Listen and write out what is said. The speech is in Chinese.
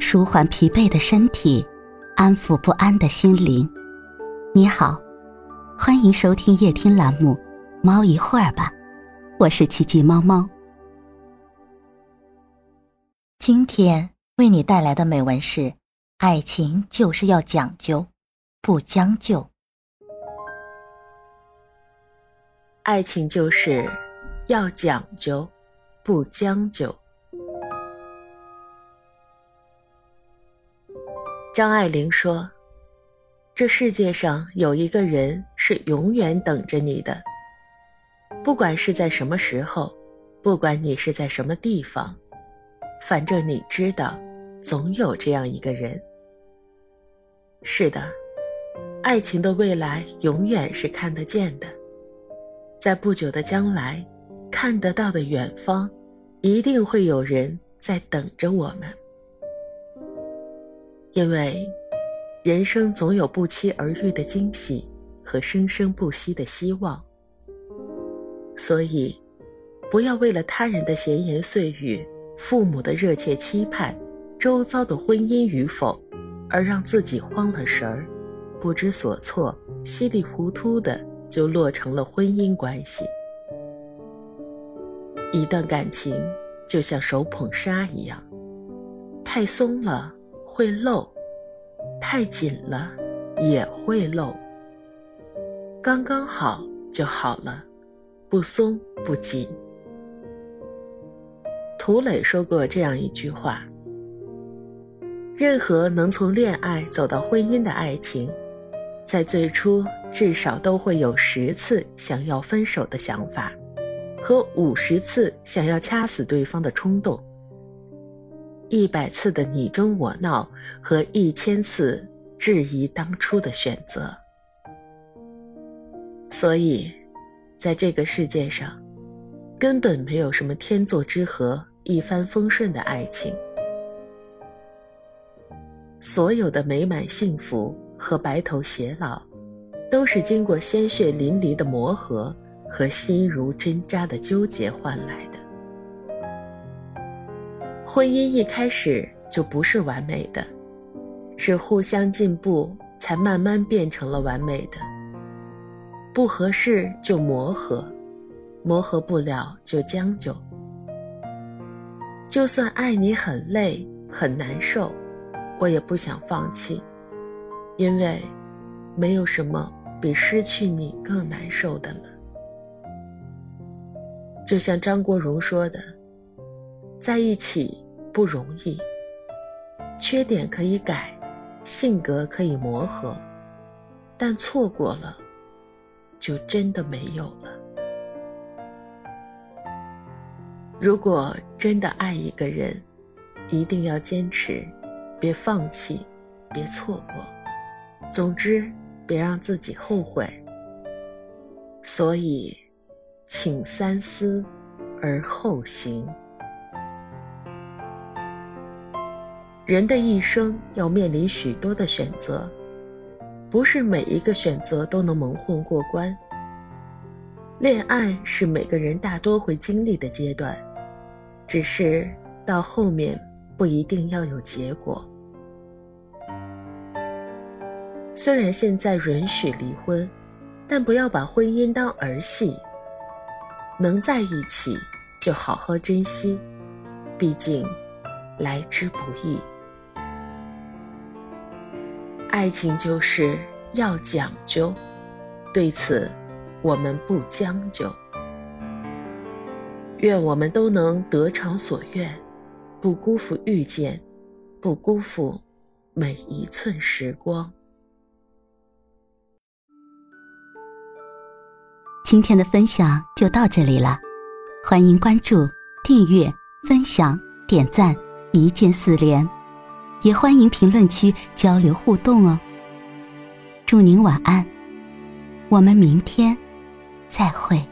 舒缓疲惫的身体，安抚不安的心灵。你好，欢迎收听夜听栏目《猫一会儿吧》，我是奇迹猫猫。今天为你带来的美文是：爱情就是要讲究，不将就。爱情就是要讲究，不将就。张爱玲说：“这世界上有一个人是永远等着你的，不管是在什么时候，不管你是在什么地方，反正你知道，总有这样一个人。是的，爱情的未来永远是看得见的，在不久的将来，看得到的远方，一定会有人在等着我们。”因为，人生总有不期而遇的惊喜和生生不息的希望，所以，不要为了他人的闲言碎语、父母的热切期盼、周遭的婚姻与否，而让自己慌了神儿、不知所措、稀里糊涂的就落成了婚姻关系。一段感情就像手捧沙一样，太松了。会漏，太紧了也会漏。刚刚好就好了，不松不紧。涂磊说过这样一句话：任何能从恋爱走到婚姻的爱情，在最初至少都会有十次想要分手的想法，和五十次想要掐死对方的冲动。一百次的你争我闹和一千次质疑当初的选择，所以，在这个世界上，根本没有什么天作之合、一帆风顺的爱情。所有的美满幸福和白头偕老，都是经过鲜血淋漓的磨合和心如针扎的纠结换来的。婚姻一开始就不是完美的，是互相进步才慢慢变成了完美的。不合适就磨合，磨合不了就将就。就算爱你很累很难受，我也不想放弃，因为没有什么比失去你更难受的了。就像张国荣说的。在一起不容易，缺点可以改，性格可以磨合，但错过了，就真的没有了。如果真的爱一个人，一定要坚持，别放弃，别错过，总之别让自己后悔。所以，请三思而后行。人的一生要面临许多的选择，不是每一个选择都能蒙混过关。恋爱是每个人大多会经历的阶段，只是到后面不一定要有结果。虽然现在允许离婚，但不要把婚姻当儿戏。能在一起就好好珍惜，毕竟来之不易。爱情就是要讲究，对此我们不将就。愿我们都能得偿所愿，不辜负遇见，不辜负每一寸时光。今天的分享就到这里了，欢迎关注、订阅、分享、点赞，一键四连。也欢迎评论区交流互动哦。祝您晚安，我们明天再会。